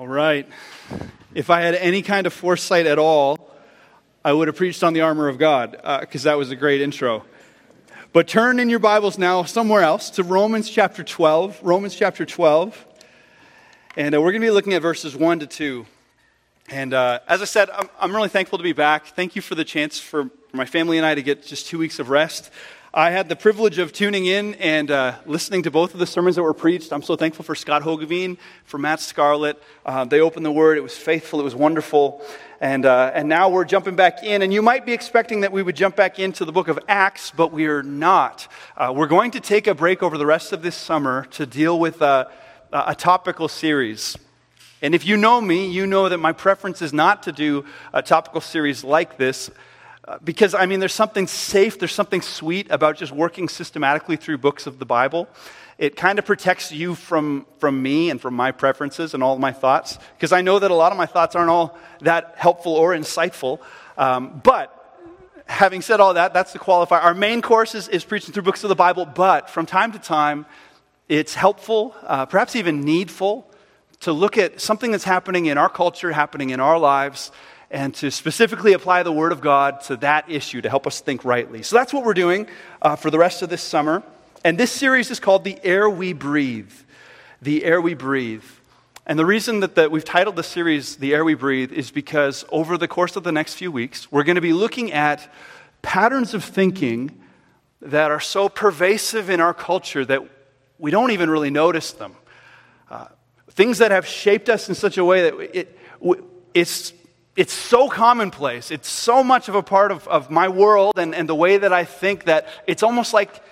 All right. If I had any kind of foresight at all, I would have preached on the armor of God because uh, that was a great intro. But turn in your Bibles now somewhere else to Romans chapter 12. Romans chapter 12. And uh, we're going to be looking at verses 1 to 2. And uh, as I said, I'm, I'm really thankful to be back. Thank you for the chance for my family and I to get just two weeks of rest. I had the privilege of tuning in and uh, listening to both of the sermons that were preached. I'm so thankful for Scott Hogeveen, for Matt Scarlett. Uh, they opened the word, it was faithful, it was wonderful. And, uh, and now we're jumping back in. And you might be expecting that we would jump back into the book of Acts, but we are not. Uh, we're going to take a break over the rest of this summer to deal with a, a topical series. And if you know me, you know that my preference is not to do a topical series like this. Uh, because, I mean, there's something safe, there's something sweet about just working systematically through books of the Bible. It kind of protects you from, from me and from my preferences and all my thoughts, because I know that a lot of my thoughts aren't all that helpful or insightful. Um, but having said all that, that's the qualifier. Our main course is, is, preaching through books of the Bible, but from time to time, it's helpful, uh, perhaps even needful, to look at something that's happening in our culture, happening in our lives, and to specifically apply the Word of God to that issue to help us think rightly. So that's what we're doing uh, for the rest of this summer. And this series is called The Air We Breathe. The Air We Breathe. And the reason that the, we've titled the series The Air We Breathe is because over the course of the next few weeks, we're going to be looking at patterns of thinking that are so pervasive in our culture that we don't even really notice them. Uh, things that have shaped us in such a way that it, it's it's so commonplace. It's so much of a part of, of my world and, and the way that I think that it's almost like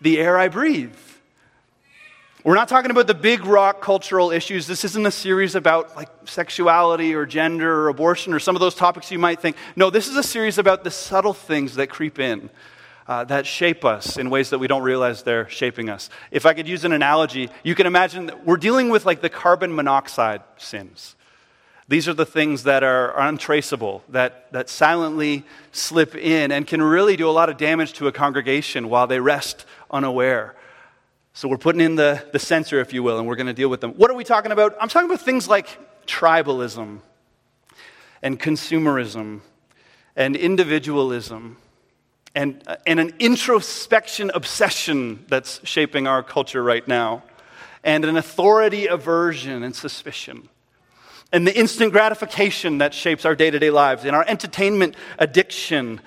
the air I breathe. We're not talking about the big rock cultural issues. This isn't a series about like sexuality or gender or abortion or some of those topics you might think. No, this is a series about the subtle things that creep in, uh, that shape us in ways that we don't realize they're shaping us. If I could use an analogy, you can imagine that we're dealing with like the carbon monoxide sins. These are the things that are untraceable, that, that silently slip in and can really do a lot of damage to a congregation while they rest unaware. So we're putting in the, the sensor, if you will, and we're going to deal with them. What are we talking about? I'm talking about things like tribalism and consumerism and individualism and, uh, and an introspection obsession that's shaping our culture right now and an authority aversion and suspicion and the instant gratification that shapes our day to day lives, and our entertainment addiction.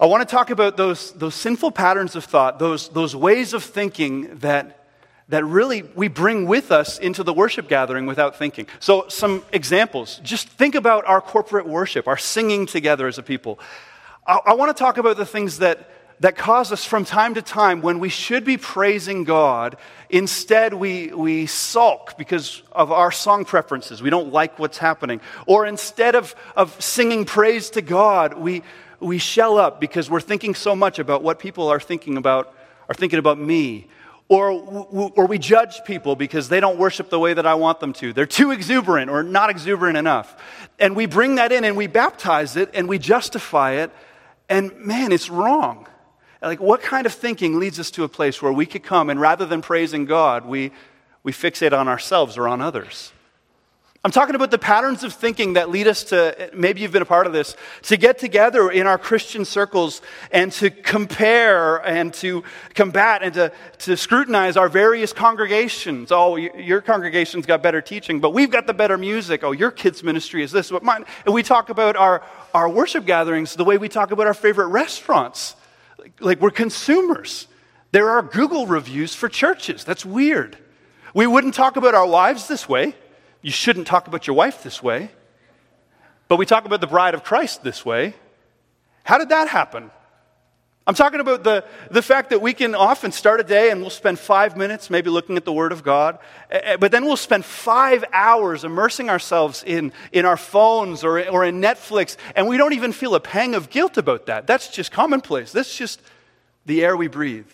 I want to talk about those, those sinful patterns of thought, those, those ways of thinking that, that really we bring with us into the worship gathering without thinking. So, some examples. Just think about our corporate worship, our singing together as a people. I, I want to talk about the things that that cause us from time to time when we should be praising God, instead we, we sulk because of our song preferences. We don't like what's happening. Or instead of, of singing praise to God, we, we shell up because we're thinking so much about what people are thinking about, are thinking about me. Or, or we judge people because they don't worship the way that I want them to. They're too exuberant or not exuberant enough. And we bring that in and we baptize it and we justify it. And man, it's wrong. Like, what kind of thinking leads us to a place where we could come and rather than praising God, we, we fixate on ourselves or on others? I'm talking about the patterns of thinking that lead us to, maybe you've been a part of this, to get together in our Christian circles and to compare and to combat and to, to scrutinize our various congregations. Oh, your congregation's got better teaching, but we've got the better music. Oh, your kids' ministry is this, but mine. And we talk about our, our worship gatherings the way we talk about our favorite restaurants like we're consumers. There are Google reviews for churches. That's weird. We wouldn't talk about our wives this way. You shouldn't talk about your wife this way. But we talk about the bride of Christ this way. How did that happen? I'm talking about the, the fact that we can often start a day and we'll spend five minutes maybe looking at the Word of God, eh, eh, but then we'll spend five hours immersing ourselves in, in our phones or, or in Netflix, and we don't even feel a pang of guilt about that. That's just commonplace. That's just the air we breathe.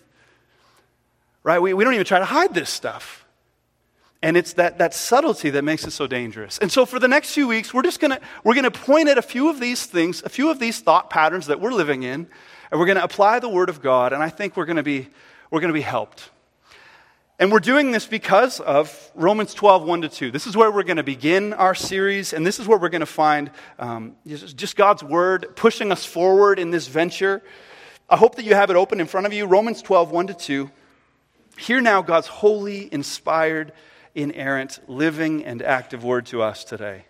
Right? We, we don't even try to hide this stuff. And it's that, that subtlety that makes it so dangerous. And so for the next few weeks, we're just gonna, we're gonna point at a few of these things, a few of these thought patterns that we're living in, and we're going to apply the Word of God, and I think we're going to be, we're going to be helped. And we're doing this because of Romans 12, 1 to 2. This is where we're going to begin our series, and this is where we're going to find um, just God's word pushing us forward in this venture. I hope that you have it open in front of you. Romans 12, 1 to 2. Hear now God's holy, inspired, inerrant, living, and active word to us today.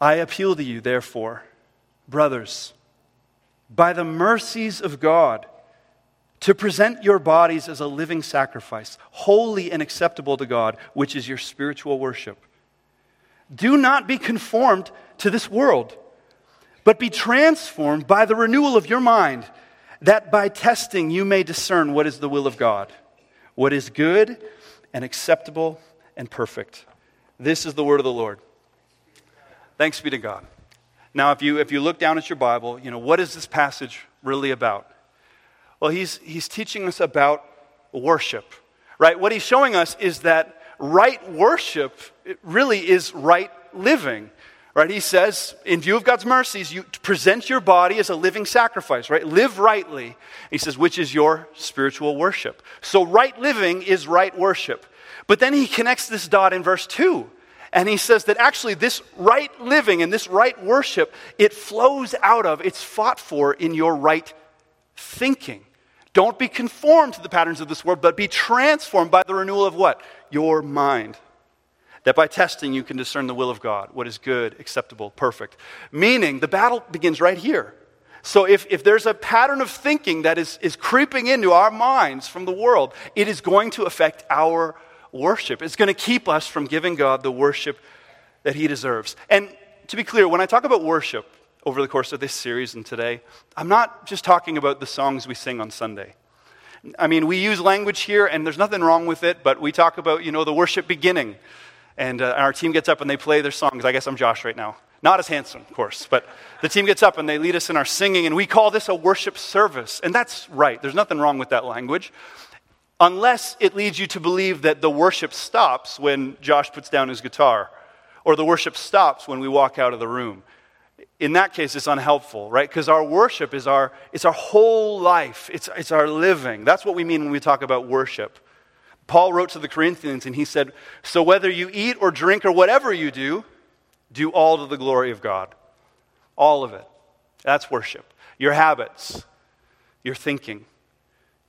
I appeal to you, therefore, brothers, by the mercies of God to present your bodies as a living sacrifice, holy and acceptable to God, which is your spiritual worship. Do not be conformed to this world, but be transformed by the renewal of your mind, that by testing you may discern what is the will of God, what is good and acceptable and perfect. This is the word of the Lord. Thanks be to God. Now, if you, if you look down at your Bible, you know, what is this passage really about? Well, he's, he's teaching us about worship, right? What he's showing us is that right worship really is right living, right? He says, in view of God's mercies, you present your body as a living sacrifice, right? Live rightly. He says, which is your spiritual worship. So, right living is right worship. But then he connects this dot in verse 2. And he says that actually, this right living and this right worship, it flows out of, it's fought for in your right thinking. Don't be conformed to the patterns of this world, but be transformed by the renewal of what? Your mind. That by testing you can discern the will of God, what is good, acceptable, perfect. Meaning, the battle begins right here. So, if, if there's a pattern of thinking that is, is creeping into our minds from the world, it is going to affect our worship. It's going to keep us from giving God the worship that He deserves. And to be clear, when I talk about worship, over the course of this series and today, I'm not just talking about the songs we sing on Sunday. I mean, we use language here, and there's nothing wrong with it, but we talk about, you know, the worship beginning. And uh, our team gets up and they play their songs. I guess I'm Josh right now. Not as handsome, of course, but the team gets up and they lead us in our singing, and we call this a worship service. And that's right. There's nothing wrong with that language, unless it leads you to believe that the worship stops when Josh puts down his guitar, or the worship stops when we walk out of the room in that case, it's unhelpful, right? Because our worship is our, it's our whole life, it's, it's our living. That's what we mean when we talk about worship. Paul wrote to the Corinthians and he said, So whether you eat or drink or whatever you do, do all to the glory of God. All of it. That's worship. Your habits, your thinking,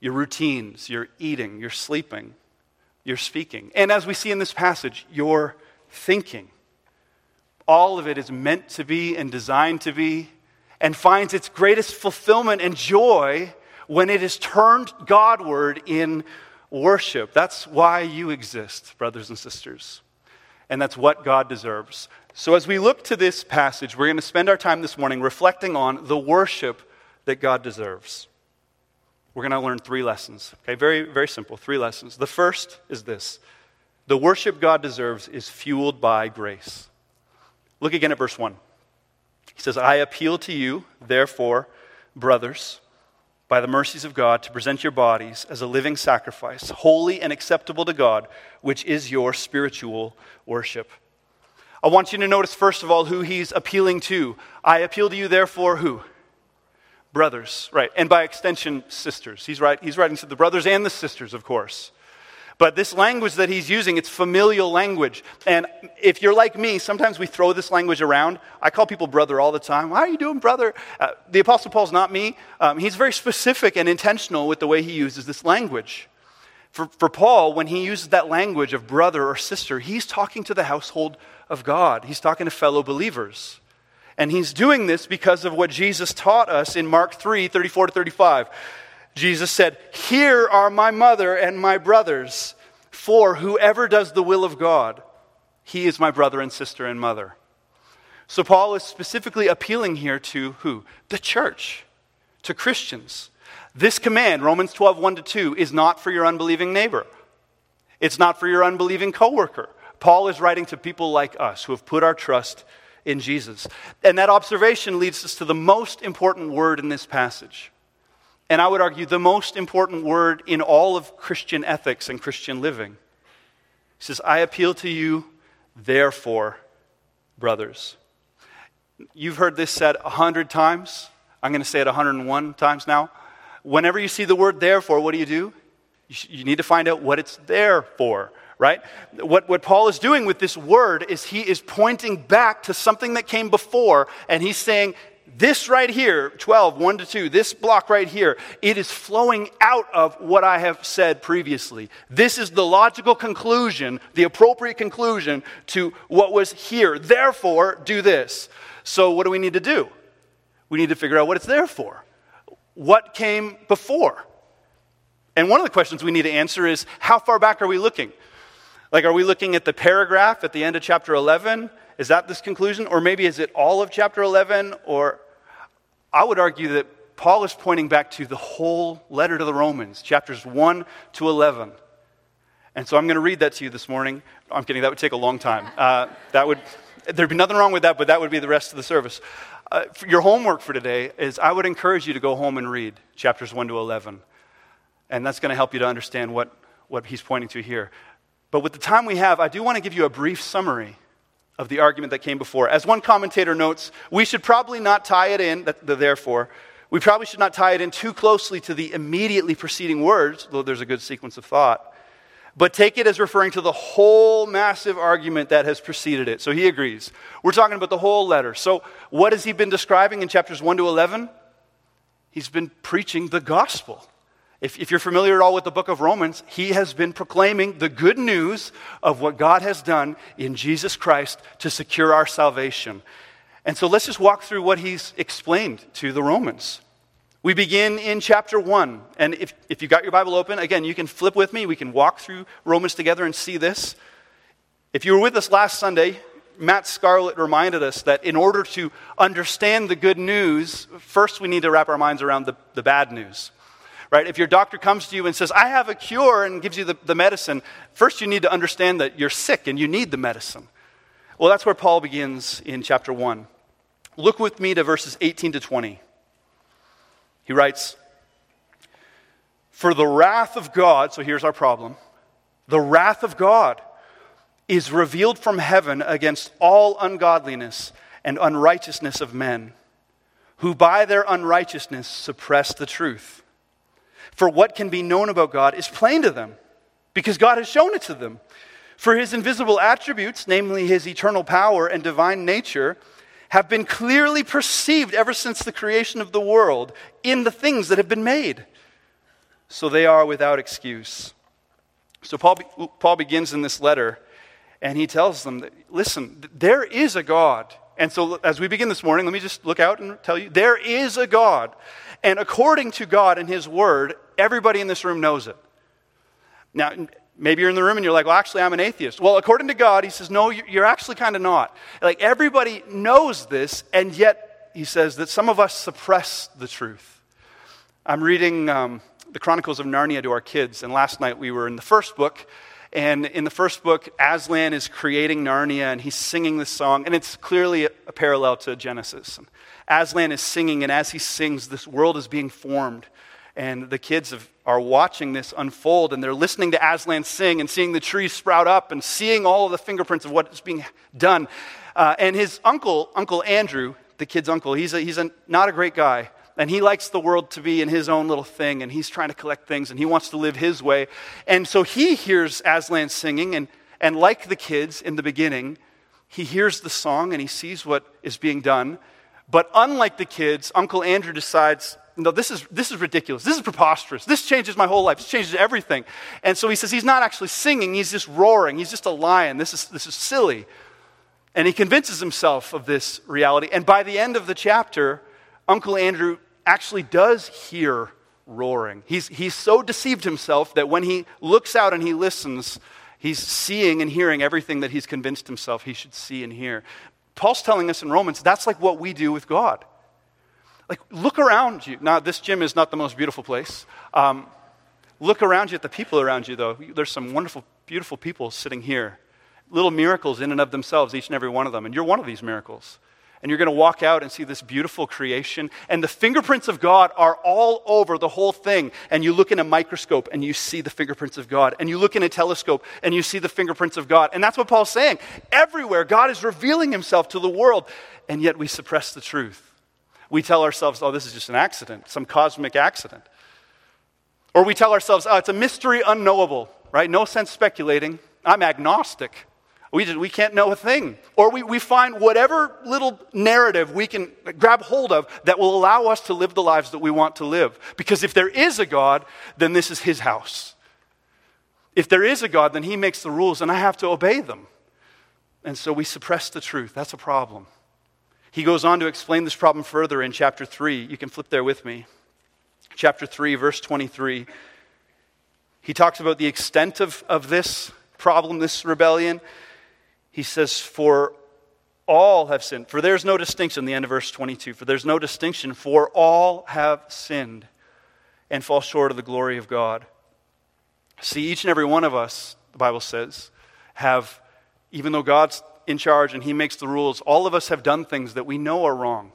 your routines, your eating, your sleeping, your speaking. And as we see in this passage, your thinking all of it is meant to be and designed to be, and finds its greatest fulfillment and joy when it is turned Godward in worship. That's why you exist, brothers and sisters. And that's what God deserves. So, as we look to this passage, we're going to spend our time this morning reflecting on the worship that God deserves. We're going to learn three lessons. Okay, very, very simple. Three lessons. The first is this the worship God deserves is fueled by grace. Look again at verse 1. He says, I appeal to you, therefore, brothers, by the mercies of God, to present your bodies as a living sacrifice, holy and acceptable to God, which is your spiritual worship. I want you to notice, first of all, who he's appealing to. I appeal to you, therefore, who? Brothers, right. And by extension, sisters. He's, right, he's writing to the brothers and the sisters, of course. But this language that he's using, it's familial language. And if you're like me, sometimes we throw this language around. I call people brother all the time. How are you doing, brother? Uh, the Apostle Paul's not me. Um, he's very specific and intentional with the way he uses this language. For, for Paul, when he uses that language of brother or sister, he's talking to the household of God, he's talking to fellow believers. And he's doing this because of what Jesus taught us in Mark 3 34 to 35. Jesus said, Here are my mother and my brothers, for whoever does the will of God, he is my brother and sister and mother. So Paul is specifically appealing here to who? The church, to Christians. This command, Romans 12, 1 to 2, is not for your unbelieving neighbor. It's not for your unbelieving coworker. Paul is writing to people like us who have put our trust in Jesus. And that observation leads us to the most important word in this passage and I would argue the most important word in all of Christian ethics and Christian living. He says, I appeal to you, therefore, brothers. You've heard this said a hundred times. I'm going to say it 101 times now. Whenever you see the word therefore, what do you do? You, need to find out what it's there for, right? What, what Paul is doing with this word is he is pointing back to something that came before, and he's saying, this right here, 12, 1 to 2, this block right here, it is flowing out of what I have said previously. This is the logical conclusion, the appropriate conclusion to what was here. Therefore, do this. So, what do we need to do? We need to figure out what it's there for. What came before? And one of the questions we need to answer is how far back are we looking? Like, are we looking at the paragraph at the end of chapter 11? Is that this conclusion? Or maybe is it all of chapter 11? Or I would argue that Paul is pointing back to the whole letter to the Romans, chapters 1 to 11. And so I'm going to read that to you this morning. I'm kidding, that would take a long time. Uh, that would, there'd be nothing wrong with that, but that would be the rest of the service. Uh, your homework for today is I would encourage you to go home and read chapters 1 to 11. And that's going to help you to understand what, what he's pointing to here. But with the time we have, I do want to give you a brief summary of the argument that came before. As one commentator notes, we should probably not tie it in, the therefore, we probably should not tie it in too closely to the immediately preceding words, though there's a good sequence of thought, but take it as referring to the whole massive argument that has preceded it. So he agrees. We're talking about the whole letter. So what has he been describing in chapters 1 to 11? He's been preaching the gospel. If, if, you're familiar at all with the book of Romans, he has been proclaiming the good news of what God has done in Jesus Christ to secure our salvation. And so let's just walk through what he's explained to the Romans. We begin in chapter 1. And if, if you've got your Bible open, again, you can flip with me. We can walk through Romans together and see this. If you were with us last Sunday, Matt Scarlett reminded us that in order to understand the good news, first we need to wrap our minds around the, the bad news right? If your doctor comes to you and says, I have a cure and gives you the, the medicine, first you need to understand that you're sick and you need the medicine. Well, that's where Paul begins in chapter 1. Look with me to verses 18 to 20. He writes, For the wrath of God, so here's our problem the wrath of God is revealed from heaven against all ungodliness and unrighteousness of men, who by their unrighteousness suppress the truth. For what can be known about God is plain to them, because God has shown it to them. For his invisible attributes, namely his eternal power and divine nature, have been clearly perceived ever since the creation of the world in the things that have been made. So they are without excuse. So Paul, Paul begins in this letter, and he tells them that, listen, there is a God. And so as we begin this morning, let me just look out and tell you there is a God. And according to God and his word, Everybody in this room knows it. Now, maybe you're in the room and you're like, well, actually, I'm an atheist. Well, according to God, he says, no, you're actually kind of not. Like, everybody knows this, and yet, he says that some of us suppress the truth. I'm reading um, the Chronicles of Narnia to our kids, and last night we were in the first book. And in the first book, Aslan is creating Narnia and he's singing this song, and it's clearly a, parallel to Genesis. And Aslan is singing, and as he sings, this world is being formed and the kids have, are watching this unfold and they're listening to Aslan sing and seeing the trees sprout up and seeing all of the fingerprints of what is being done. Uh, and his uncle, Uncle Andrew, the kid's uncle, he's, a, he's a, not a great guy. And he likes the world to be in his own little thing, and he's trying to collect things, and he wants to live his way. And so he hears Aslan singing, and, and like the kids in the beginning, he hears the song and he sees what is being done. But unlike the kids, Uncle Andrew decides, no, this is, this is ridiculous. This is preposterous. This changes my whole life. This changes everything. And so he says he's not actually singing, he's just roaring. He's just a lion. This is, this is silly. And he convinces himself of this reality. And by the end of the chapter, Uncle Andrew actually does hear roaring. He's, he's so deceived himself that when he looks out and he listens, he's seeing and hearing everything that he's convinced himself he should see and hear. Paul's telling us in Romans that's like what we do with God. Like, look around you. Now, this gym is not the most beautiful place. Um, look around you at the people around you, though. There's some wonderful, beautiful people sitting here. Little miracles in and of themselves, each and every one of them. And you're one of these miracles. And you're going to walk out and see this beautiful creation. And the fingerprints of God are all over the whole thing. And you look in a microscope and you see the fingerprints of God. And you look in a telescope and you see the fingerprints of God. And that's what Paul's saying. Everywhere, God is revealing himself to the world. And yet we suppress the truth we tell ourselves, oh, this is just an accident, some cosmic accident. Or we tell ourselves, oh, it's a mystery unknowable, right? No sense speculating. I'm agnostic. We, just, we can't know a thing. Or we, we find whatever little narrative we can grab hold of that will allow us to live the lives that we want to live. Because if there is a God, then this is his house. If there is a God, then he makes the rules and I have to obey them. And so we suppress the truth. That's a problem. He goes on to explain this problem further in chapter 3. You can flip there with me. Chapter 3, verse 23. He talks about the extent of, of this problem, this rebellion he says, For all have sinned. For there's no distinction, the end of verse 22. For there's no distinction, for all have sinned and fall short of the glory of God. See, each and every one of us, the Bible says, have, even though God's in charge and He makes the rules, all of us have done things that we know are wrong.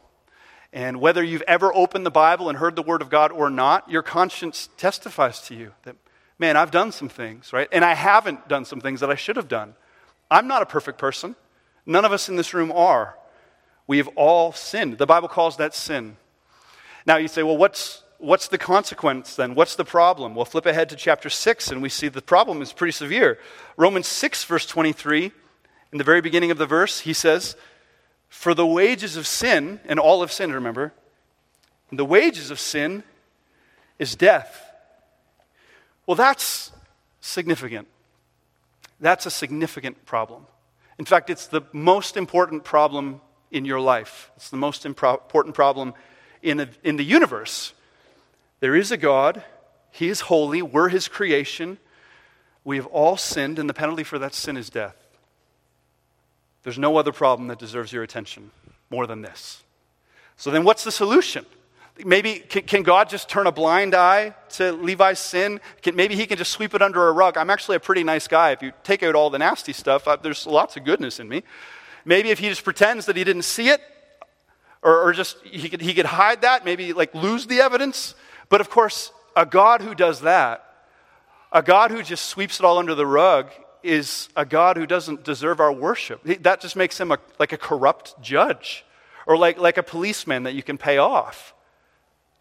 And whether you've ever opened the Bible and heard the Word of God or not, your conscience testifies to you that, man, I've done some things, right? And I haven't done some things that I should have done. I'm not a perfect person. None of us in this room are. We have all sinned. The Bible calls that sin. Now you say, well, what's, what's the consequence then? What's the problem? Well, flip ahead to chapter 6 and we see the problem is pretty severe. Romans 6, verse 23, in the very beginning of the verse, he says, For the wages of sin, and all of sin, remember, the wages of sin is death. Well, that's significant. That's a significant problem. In fact, it's the most important problem in your life. It's the most important problem in, a, in the universe. There is a God, He is holy, we're His creation. We have all sinned, and the penalty for that sin is death. There's no other problem that deserves your attention more than this. So, then what's the solution? Maybe can, can, God just turn a blind eye to Levi's sin? Can, maybe he can just sweep it under a rug. I'm actually a pretty nice guy. If you take out all the nasty stuff, I, there's lots of goodness in me. Maybe if he just pretends that he didn't see it, or, or just he could, he could hide that, maybe like lose the evidence. But of course, a God who does that, a God who just sweeps it all under the rug, is a God who doesn't deserve our worship. That just makes him a, like a corrupt judge or like, like a policeman that you can pay off.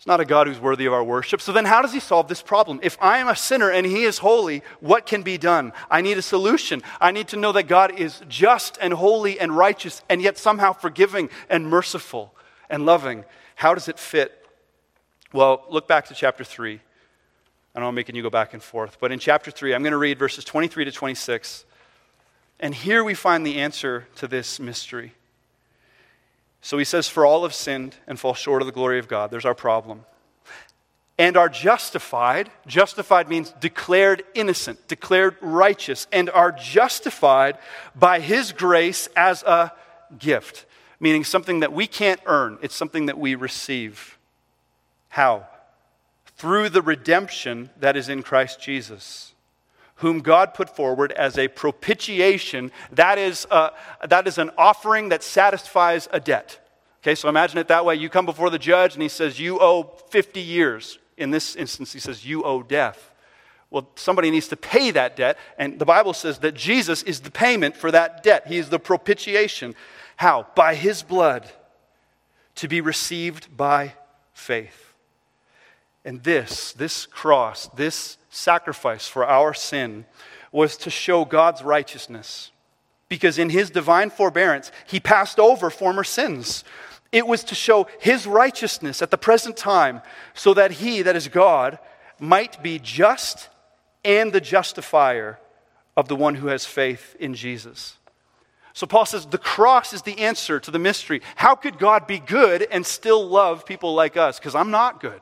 It's not a God who's worthy of our worship. So then, how does he solve this problem? If I am a sinner and he is holy, what can be done? I need a solution. I need to know that God is just and holy and righteous and yet somehow forgiving and merciful and loving. How does it fit? Well, look back to chapter 3. I know I'm making you go back and forth, but in chapter 3, I'm going to read verses 23 to 26. And here we find the answer to this mystery. So he says, For all have sinned and fall short of the glory of God. There's our problem. And are justified. Justified means declared innocent, declared righteous, and are justified by his grace as a gift, meaning something that we can't earn. It's something that we receive. How? Through the redemption that is in Christ Jesus whom God put forward as a propitiation. That is, uh, that is an offering that satisfies a debt. Okay, so imagine it that way. You come before the judge and he says, You owe 50 years. In this instance, he says, You owe death. Well, somebody needs to pay that debt, and the Bible says that Jesus is the payment for that debt. He is the propitiation. How? By his blood to be received by faith. And this, this cross, this sacrifice for our sin was to show God's righteousness. Because in his divine forbearance, he passed over former sins. It was to show his righteousness at the present time so that he, that is God, might be just and the justifier of the one who has faith in Jesus. So Paul says the cross is the answer to the mystery. How could God be good and still love people like us? Because I'm not good.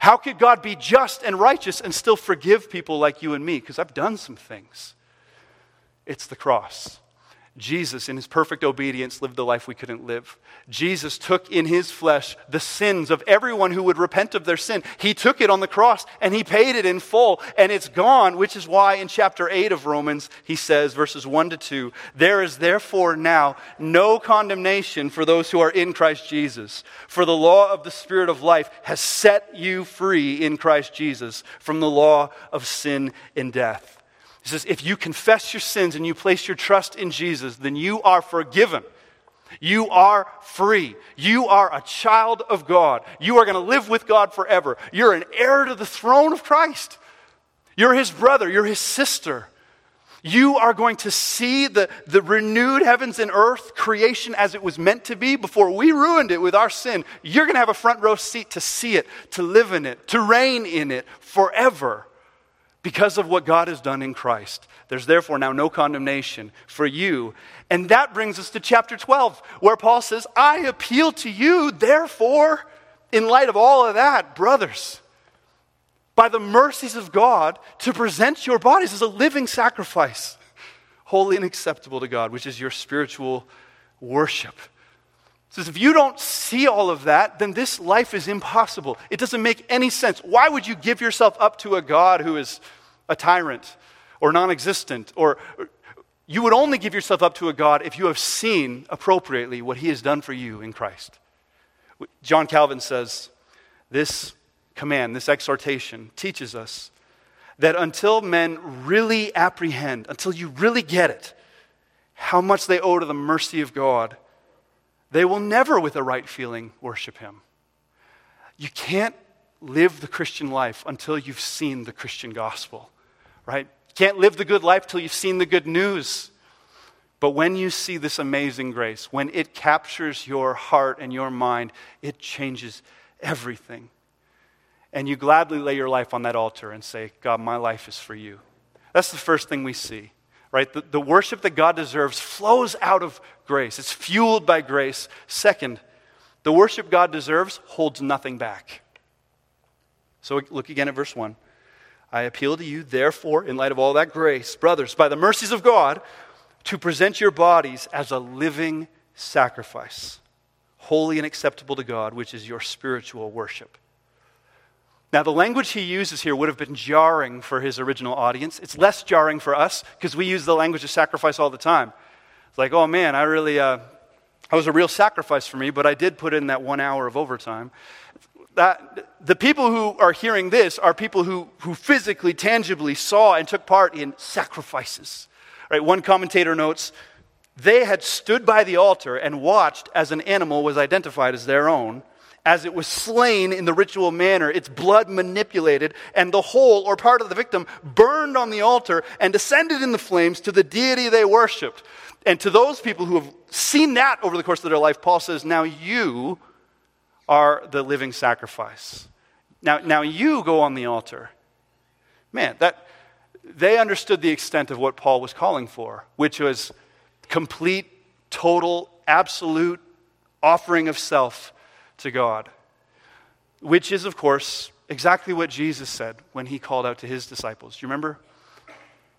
How could God be just and righteous and still forgive people like you and me? Because I've done some things. It's the cross. Jesus, in his perfect obedience, lived the life we couldn't live. Jesus took in his flesh the sins of everyone who would repent of their sin. He took it on the cross and he paid it in full, and it's gone, which is why in chapter 8 of Romans, he says, verses 1 to 2, There is therefore now no condemnation for those who are in Christ Jesus. For the law of the Spirit of life has set you free in Christ Jesus from the law of sin and death. He says, if you confess your sins and you place your trust in Jesus, then you are forgiven. You are free. You are a child of God. You are going to live with God forever. You're an heir to the throne of Christ. You're his brother. You're his sister. You are going to see the, the renewed heavens and earth, creation as it was meant to be before we ruined it with our sin. You're going to have a front row seat to see it, to live in it, to reign in it forever because of what God has done in Christ. There's therefore now no condemnation for you. And that brings us to chapter 12, where Paul says, I appeal to you, therefore, in light of all of that, brothers, by the mercies of God, to present your bodies as a living sacrifice, holy and acceptable to God, which is your spiritual worship. says, if you don't see all of that, then this life is impossible. It doesn't make any sense. Why would you give yourself up to a God who is a tyrant or non existent, or you would only give yourself up to a God if you have seen appropriately what he has done for you in Christ. John Calvin says this command, this exhortation teaches us that until men really apprehend, until you really get it, how much they owe to the mercy of God, they will never, with a right feeling, worship him. You can't live the Christian life until you've seen the Christian gospel right? Can't live the good life till you've seen the good news. But when you see this amazing grace, when it captures your heart and your mind, it changes everything. And you gladly lay your life on that altar and say, God, my life is for you. That's the first thing we see, right? The, the worship that God deserves flows out of grace, it's fueled by grace. Second, the worship God deserves holds nothing back. So look again at verse 1. I appeal to you, therefore, in light of all that grace, brothers, by the mercies of God, to present your bodies as a living sacrifice, holy and acceptable to God, which is your spiritual worship. Now, the language he uses here would have been jarring for his original audience. It's less jarring for us because we use the language of sacrifice all the time. It's like, oh man, I really, uh, that was a real sacrifice for me, but I did put in that one hour of overtime that the people who are hearing this are people who, who physically, tangibly saw and took part in sacrifices. Right? One commentator notes, they had stood by the altar and watched as an animal was identified as their own, as it was slain in the ritual manner, its blood manipulated, and the whole or part of the victim burned on the altar and descended in the flames to the deity they worshiped. And to those people who have seen that over the course of their life, Paul says, Now you are the living sacrifice. Now, now you go on the altar. Man, that they understood the extent of what Paul was calling for, which was complete, total, absolute offering of self to God. Which is, of course, exactly what Jesus said when he called out to his disciples. Do you remember?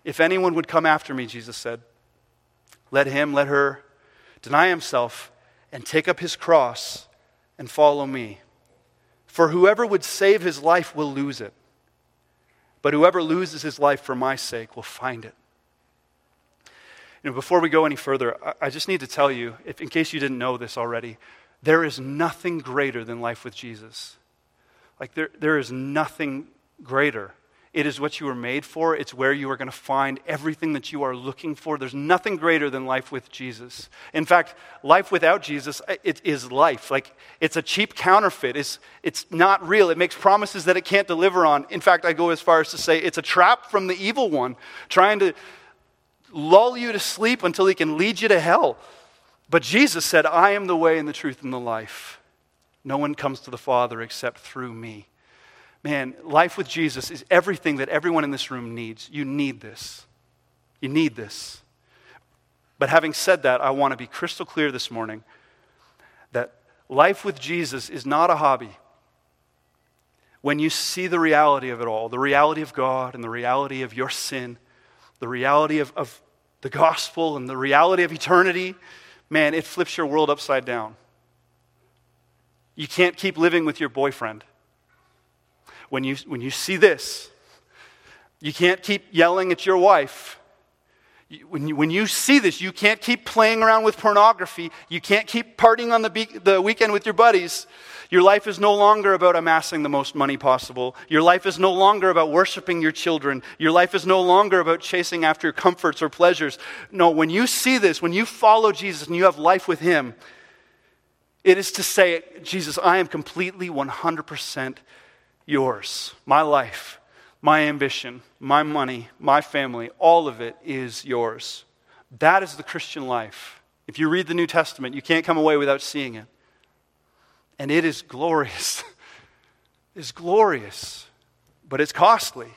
If anyone would come after me, Jesus said, let him, let her deny himself and take up his cross and follow me. For whoever would save his life will lose it, but whoever loses his life for my sake will find it. You know, before we go any further, I just need to tell you, if, in case you didn't know this already, there is nothing greater than life with Jesus. Like, there, there is nothing greater. It is what you were made for. It's where you are going to find everything that you are looking for. There's nothing greater than life with Jesus. In fact, life without Jesus, uh, it is life. Like, it's a cheap counterfeit. It's, it's not real. It makes promises that it can't deliver on. In fact, I go as far as to say it's a trap from the evil one, trying to lull you to sleep until he can lead you to hell. But Jesus said, I am the way and the truth and the life. No one comes to the Father except through me. Man, life with Jesus is everything that everyone in this room needs. You need this. You need this. But having said that, I want to be crystal clear this morning that life with Jesus is not a hobby. When you see the reality of it all, the reality of God and the reality of your sin, the reality of, of the gospel and the reality of eternity, man, it flips your world upside down. You can't keep living with your boyfriend when you, when you see this. You can't keep yelling at your wife. When you, when you see this, you can't keep playing around with pornography. You can't keep partying on the, be- the weekend with your buddies. Your life is no longer about amassing the most money possible. Your life is no longer about worshiping your children. Your life is no longer about chasing after comforts or pleasures. No, when you see this, when you follow Jesus and you have life with Him, it is to say, Jesus, I am completely 100% yours. My life, my ambition, my money, my family, all of it is yours. That is the Christian life. If you read the New Testament, you can't come away without seeing it and it is glorious. it's glorious, but it's costly.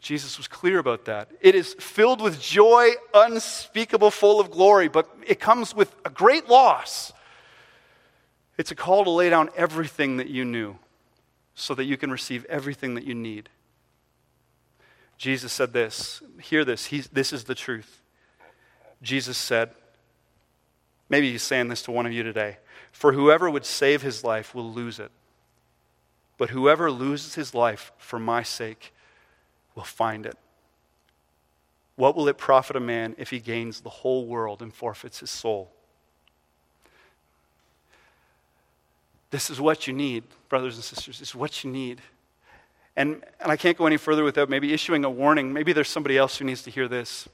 Jesus was clear about that. It is filled with joy, unspeakable, full of glory, but it comes with a great loss. It's a call to lay down everything that you knew so that you can receive everything that you need. Jesus said this. Hear this. He's, this is the truth. Jesus said, maybe he's saying this to one of you today for whoever would save his life will lose it. But whoever loses his life for my sake will find it. What will it profit a man if he gains the whole world and forfeits his soul? This is what you need, brothers and sisters. This is what you need. And, and I can't go any further without maybe issuing a warning. Maybe there's somebody else who needs to hear this.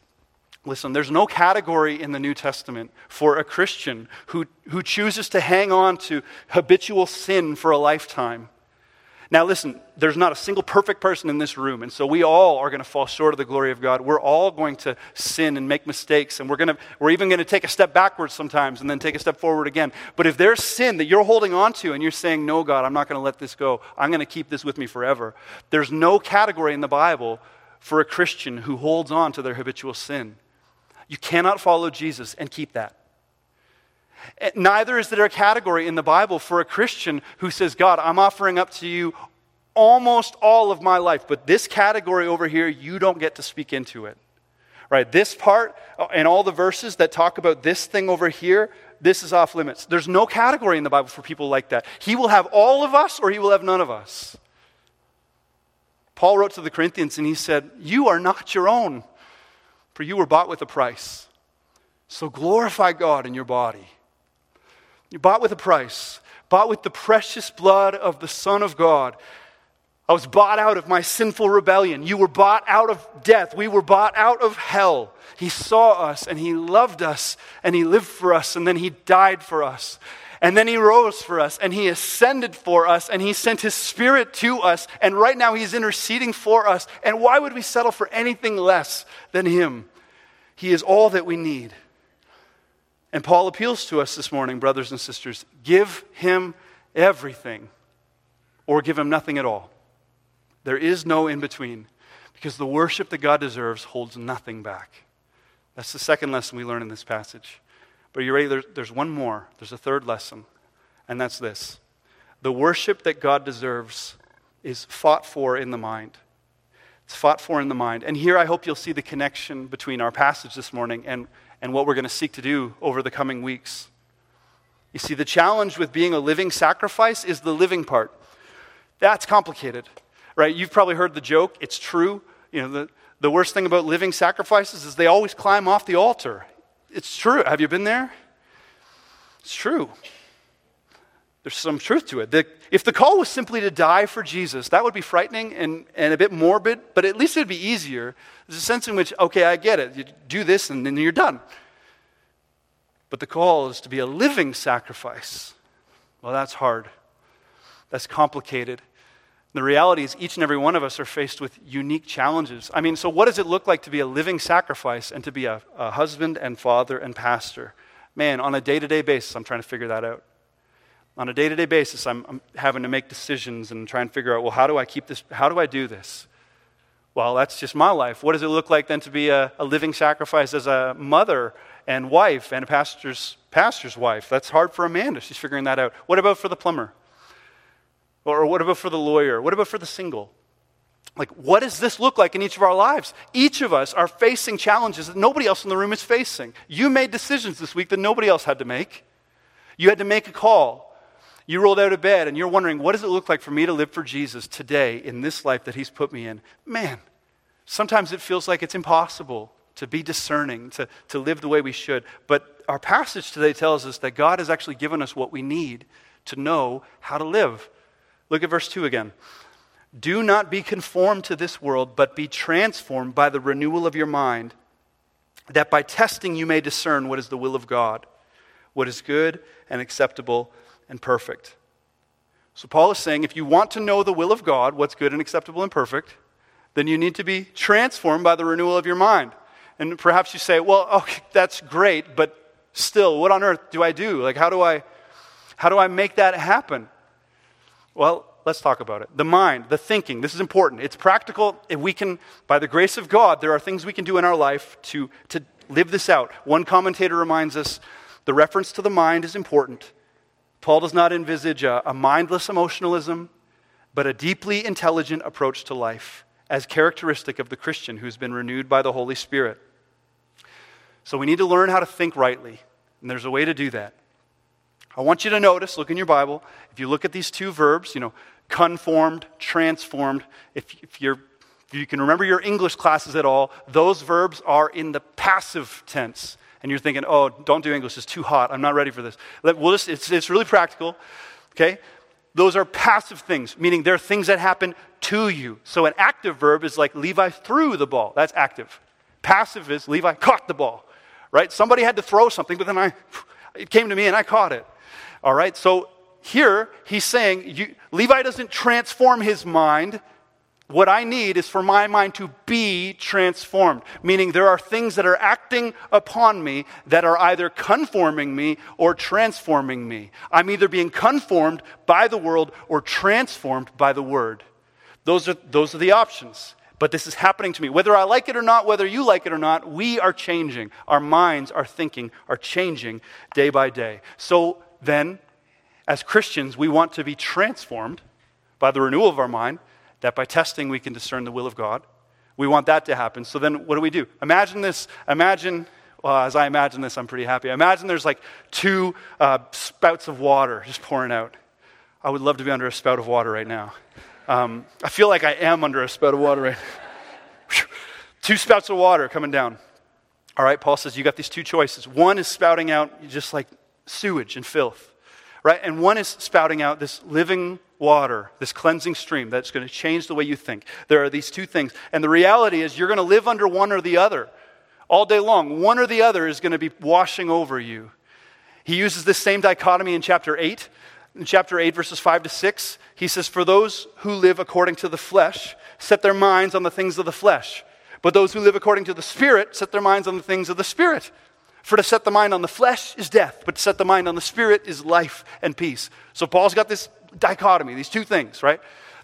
Listen, there's no category in the New Testament for a Christian who, who chooses to hang on to habitual sin for a lifetime. Now, listen, there's not a single perfect person in this room, and so we all are going to fall short of the glory of God. We're all going to sin and make mistakes, and we're, going to, we're even going to take a step backwards sometimes and then take a step forward again. But if there's sin that you're holding on to and you're saying, No, God, I'm not going to let this go, I'm going to keep this with me forever, there's no category in the Bible for a Christian who holds on to their habitual sin. You cannot follow Jesus and keep that. Neither is there a category in the Bible for a Christian who says, God, I'm offering up to you almost all of my life, but this category over here, you don't get to speak into it. Right? This part uh, and all the verses that talk about this thing over here, this is off limits. There's no category in the Bible for people like that. He will have all of us or he will have none of us. Paul wrote to the Corinthians and he said, You are not your own. For you were bought with a price. So glorify God in your body. You're bought with a price, bought with the precious blood of the Son of God. I was bought out of my sinful rebellion. You were bought out of death. We were bought out of hell. He saw us and He loved us and He lived for us and then He died for us. And then he rose for us and he ascended for us and he sent his spirit to us. And right now he's interceding for us. And why would we settle for anything less than him? He is all that we need. And Paul appeals to us this morning, brothers and sisters give him everything or give him nothing at all. There is no in between because the worship that God deserves holds nothing back. That's the second lesson we learn in this passage. But you ready? There's one more. There's a third lesson, and that's this the worship that God deserves is fought for in the mind. It's fought for in the mind. And here I hope you'll see the connection between our passage this morning and, and what we're going to seek to do over the coming weeks. You see, the challenge with being a living sacrifice is the living part. That's complicated, right? You've probably heard the joke. It's true. You know, the, the worst thing about living sacrifices is they always climb off the altar. It's true. Have you been there? It's true. There's some truth to it. The, if the call was simply to die for Jesus, that would be frightening and, and a bit morbid, but at least it'd be easier. There's a sense in which, okay, I get it. You do this and then you're done. But the call is to be a living sacrifice. Well, that's hard. That's complicated. The reality is, each and every one of us are faced with unique challenges. I mean, so what does it look like to be a living sacrifice and to be a, a husband and father and pastor? Man, on a day to day basis, I'm trying to figure that out. On a day to day basis, I'm, I'm, having to make decisions and try and figure out, well, how do I keep this? How do I do this? Well, that's just my life. What does it look like then to be a, a living sacrifice as a mother and wife and a pastor's, pastor's wife? That's hard for Amanda. She's figuring that out. What about for the plumber? Or what about for the lawyer? What about for the single? Like, what does this look like in each of our lives? Each of us are facing challenges that nobody else in the room is facing. You made decisions this week that nobody else had to make. You had to make a call. You rolled out of bed and you're wondering, what does it look like for me to live for Jesus today in this life that He's put me in? Man, sometimes it feels like it's impossible to be discerning, to, to live the way we should. But our passage today tells us that God has actually given us what we need to know how to live. Look at verse 2 again. Do not be conformed to this world, but be transformed by the renewal of your mind, that by testing you may discern what is the will of God, what is good and acceptable and perfect. So, Paul is saying if you want to know the will of God, what's good and acceptable and perfect, then you need to be transformed by the renewal of your mind. And perhaps you say, well, okay, that's great, but still, what on earth do I do? Like, how do I, how do I make that happen? Well, let's talk about it. The mind, the thinking, this is important. It's practical. If we can, by the grace of God, there are things we can do in our life to, to live this out. One commentator reminds us the reference to the mind is important. Paul does not envisage a, a mindless emotionalism, but a deeply intelligent approach to life as characteristic of the Christian who's been renewed by the Holy Spirit. So we need to learn how to think rightly, and there's a way to do that. I want you to notice, look in your Bible, if you look at these two verbs, you know, conformed, transformed, if, if, you're, if you can remember your English classes at all, those verbs are in the passive tense. And you're thinking, oh, don't do English, it's too hot, I'm not ready for this. We'll just, it's, it's really practical, okay? Those are passive things, meaning they're things that happen to you. So an active verb is like Levi threw the ball. That's active. Passive is Levi caught the ball, right? Somebody had to throw something, but then I, it came to me and I caught it. All right, so here he's saying you, Levi doesn't transform his mind. What I need is for my mind to be transformed, meaning there are things that are acting upon me that are either conforming me or transforming me. I'm either being conformed by the world or transformed by the word. Those are, those are the options. But this is happening to me. Whether I like it or not, whether you like it or not, we are changing. Our minds, our thinking are changing day by day. So then, as Christians, we want to be transformed by the renewal of our mind, that by testing we can discern the will of God. We want that to happen. So then, what do we do? Imagine this. Imagine, well, as I imagine this, I'm pretty happy. Imagine there's like two uh, spouts of water just pouring out. I would love to be under a spout of water right now. Um, I feel like I am under a spout of water right now. two spouts of water coming down. All right, Paul says you got these two choices. One is spouting out just like sewage and filth, right? And one is spouting out this living water, this cleansing stream that's going to change the way you think. There are these two things. And the reality is, you're going to live under one or the other all day long. One or the other is going to be washing over you. He uses this same dichotomy in chapter 8. In chapter 8, verses 5 to 6, he says, For those who live according to the flesh set their minds on the things of the flesh, but those who live according to the Spirit set their minds on the things of the Spirit. For to set the mind on the flesh is death, but to set the mind on the spirit is life and peace. So Paul's got this dichotomy, these two things, right?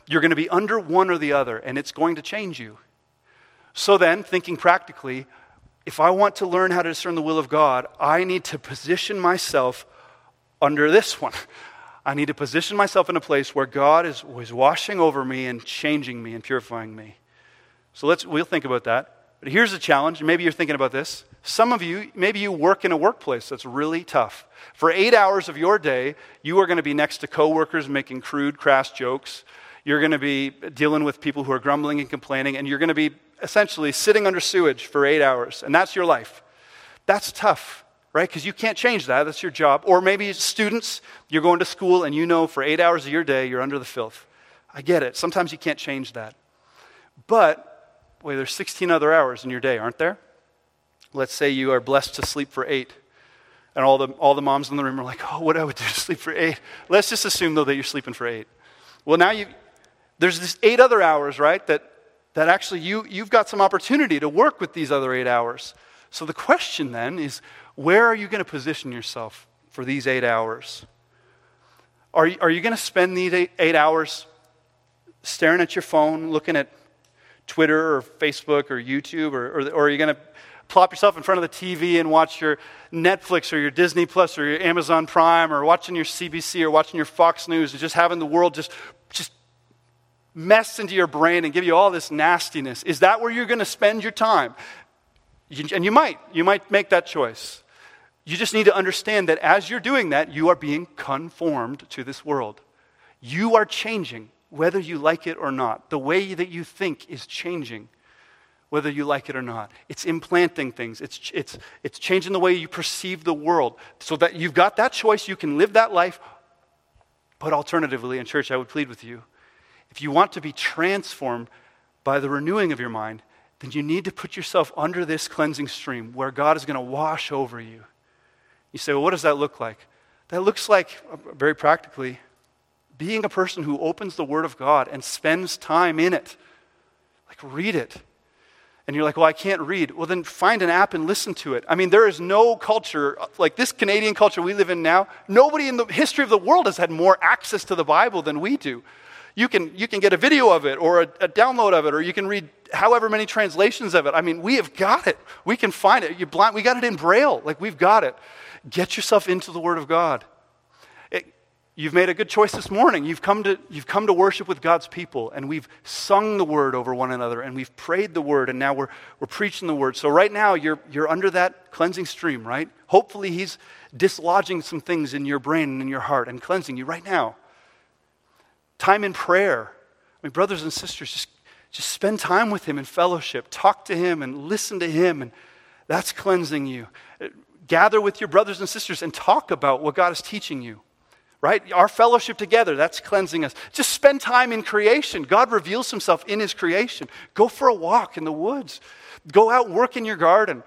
You're going to be under one or the other, and it's going to change you. So then, thinking practically, if I want to learn how to discern the will of God, I need to position myself under this one. I need to position myself in a place where God is, is washing over me and changing me and purifying me. So let's we'll think about that. But here's the challenge. Maybe you're thinking about this. Some of you, maybe you work in a workplace that's really tough. For eight hours of your day, you are going to be next to coworkers making crude, crass jokes. You're going to be dealing with people who are grumbling and complaining, and you're going to be essentially sitting under sewage for eight hours, and that's your life. That's tough, right? Because you can't change that. That's your job. Or maybe students, you're going to school, and you know for eight hours of your day, you're under the filth. I get it. Sometimes you can't change that. But, wait, there's 16 other hours in your day, aren't there? Let's say you are blessed to sleep for eight. And all the, all the moms in the room are like, oh, what I would do to sleep for eight. Let's just assume, though, that you're sleeping for eight. Well, now you, there's this eight other hours, right, that, that actually you, you've got some opportunity to work with these other eight hours. So the question then is, where are you going to position yourself for these eight hours? Are you, are you going to spend these eight, eight hours staring at your phone, looking at Twitter or Facebook or YouTube, or, or, or are you going to plop yourself in front of the TV and watch your Netflix or your Disney Plus or your Amazon Prime or watching your CBC or watching your Fox News and just having the world just, just mess into your brain and give you all this nastiness. Is that where you're going to spend your time? And you might. You might make that choice. You just need to understand that as you're doing that, you are being conformed to this world. You are changing, whether you like it or not. The way that you think is changing. Whether you like it or not. It's implanting things, it's, it's, it's changing the way you perceive the world so that you've got that choice. You can live that life. But alternatively, in church, I would plead with you if you want to be transformed by the renewing of your mind, then you need to put yourself under this cleansing stream where God is going to wash over you. You say, well, what does that look like? That looks like, uh, very practically, being a person who opens the Word of God and spends time in it. Like, read it. And you're like, well, I can't read. Well, then find an app and listen to it. I mean, there is no culture, like this Canadian culture we live in now, nobody in the history of the world has had more access to the Bible than we do. You can, you can get a video of it or a, a download of it, or you can read however many translations of it. I mean, we have got it. We can find it. You blind, we got it in Braille. Like, we've got it. Get yourself into the Word of God. You've made a good choice this morning. You've come, to, you've come to worship with God's people, and we've sung the Word over one another, and we've prayed the Word, and now we're, we're preaching the Word. So, right now, you're, you're under that cleansing stream, right? Hopefully, He's dislodging some things in your brain and in your heart and cleansing you right now. Time in prayer. I mean, brothers and sisters, just, just spend time with Him in fellowship. Talk to Him and listen to Him, and that's cleansing you gather with your brothers and sisters and talk about what God is teaching you. Right? Our fellowship together, that's cleansing us. Just spend time in creation. God reveals himself in his creation. Go for a walk in the woods. Go out, work in your garden.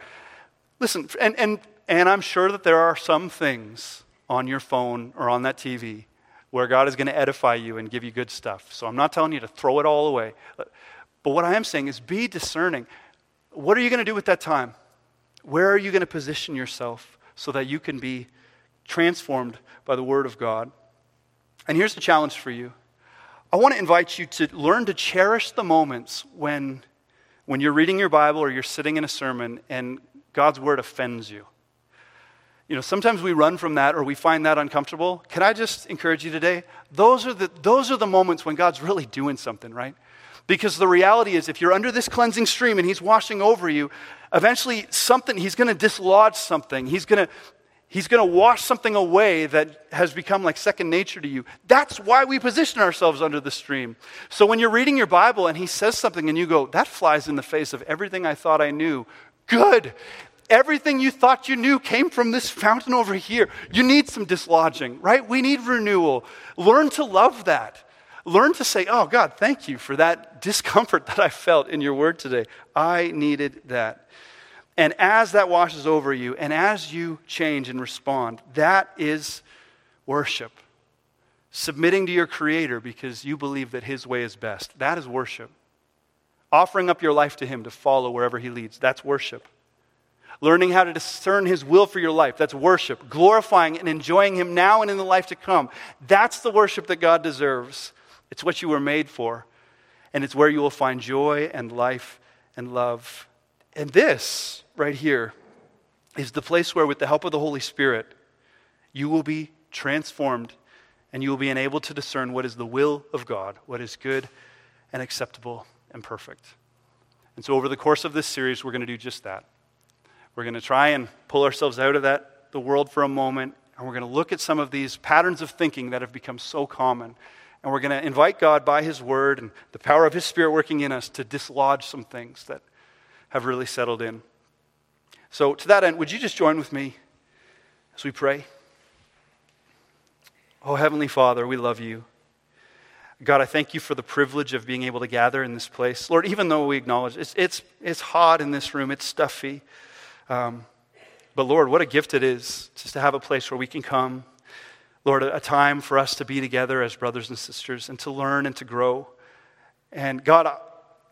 Listen, and, and, and I'm sure that there are some things on your phone or on that TV where God is going to edify you and give you good stuff. So I'm not telling you to throw it all away. But what I am saying is be discerning. What are you going to do with that time? Where are you going to position yourself so that you can be transformed by the Word of God? And here's the challenge for you I want to invite you to learn to cherish the moments when, when you're reading your Bible or you're sitting in a sermon and God's Word offends you. You know, sometimes we run from that or we find that uncomfortable. Can I just encourage you today? Those are the, those are the moments when God's really doing something, right? Because the reality is, if you're under this cleansing stream and He's washing over you, eventually something, He's going to dislodge something. He's going to He's going to wash something away that has become like second nature to you. That's why we position ourselves under the stream. So when you're reading your Bible and he says something and you go, that flies in the face of everything I thought I knew, good. Everything you thought you knew came from this fountain over here. You need some dislodging, right? We need renewal. Learn to love that. Learn to say, Oh, God, thank you for that discomfort that I felt in your word today. I needed that. And as that washes over you, and as you change and respond, that is worship. Submitting to your Creator because you believe that His way is best. That is worship. Offering up your life to Him to follow wherever He leads. That's worship. Learning how to discern His will for your life. That's worship. Glorifying and enjoying Him now and in the life to come. That's the worship that God deserves. It's what you were made for, and it's where you will find joy and life and love. And this, right here, is the place where, with the help of the Holy Spirit, you will be transformed and you will be enabled to discern what is the will of God, what is good and acceptable and perfect. And so, over the course of this series, we're going to do just that. We're going to try and pull ourselves out of that, the world for a moment, and we're going to look at some of these patterns of thinking that have become so common and we're going to invite God by His Word and the power of His Spirit working in us to dislodge some things that have really settled in. So, to that end, would you just join with me as we pray? Oh, Heavenly Father, we love you. God, I thank you for the privilege of being able to gather in this place. Lord, even though we acknowledge it's, it's, it's hot in this room, it's stuffy. Um, but Lord, what a gift it is just to have a place where we can come Lord, a time for us to be together as brothers and sisters and to learn and to grow. And God,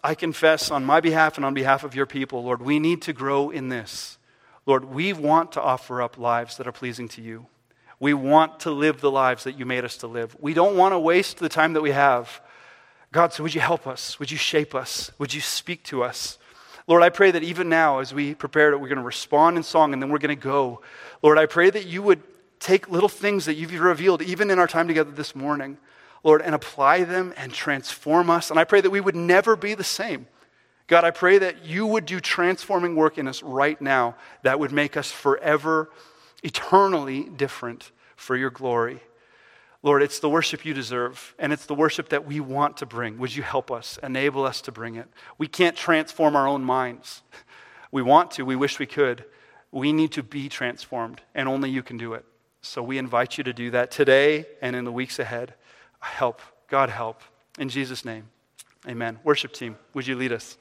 I confess on my behalf and on behalf of your people, Lord, we need to grow in this. Lord, we want to offer up lives that are pleasing to you. We want to live the lives that you made us to live. We don't want to waste the time that we have. God, so would you help us? Would you shape us? Would you speak to us? Lord, I pray that even now, as we prepare it, we're going to respond in song and then we're going to go. Lord, I pray that you would take little things that you've revealed, even in our time together this morning, Lord, and apply them and transform us. And I pray that we would never be the same. God, I pray that you would do transforming work in us right now that would make us forever, eternally different for your glory. Lord, it's the worship you deserve, and it's the worship that we want to bring. Would you help us, enable us to bring it? We can't transform our own minds. We want to, we wish we could. We need to be transformed, and only you can do it. So we invite you to do that today and in the weeks ahead. Help. God help. In Jesus' name, amen. Worship team, would you lead us?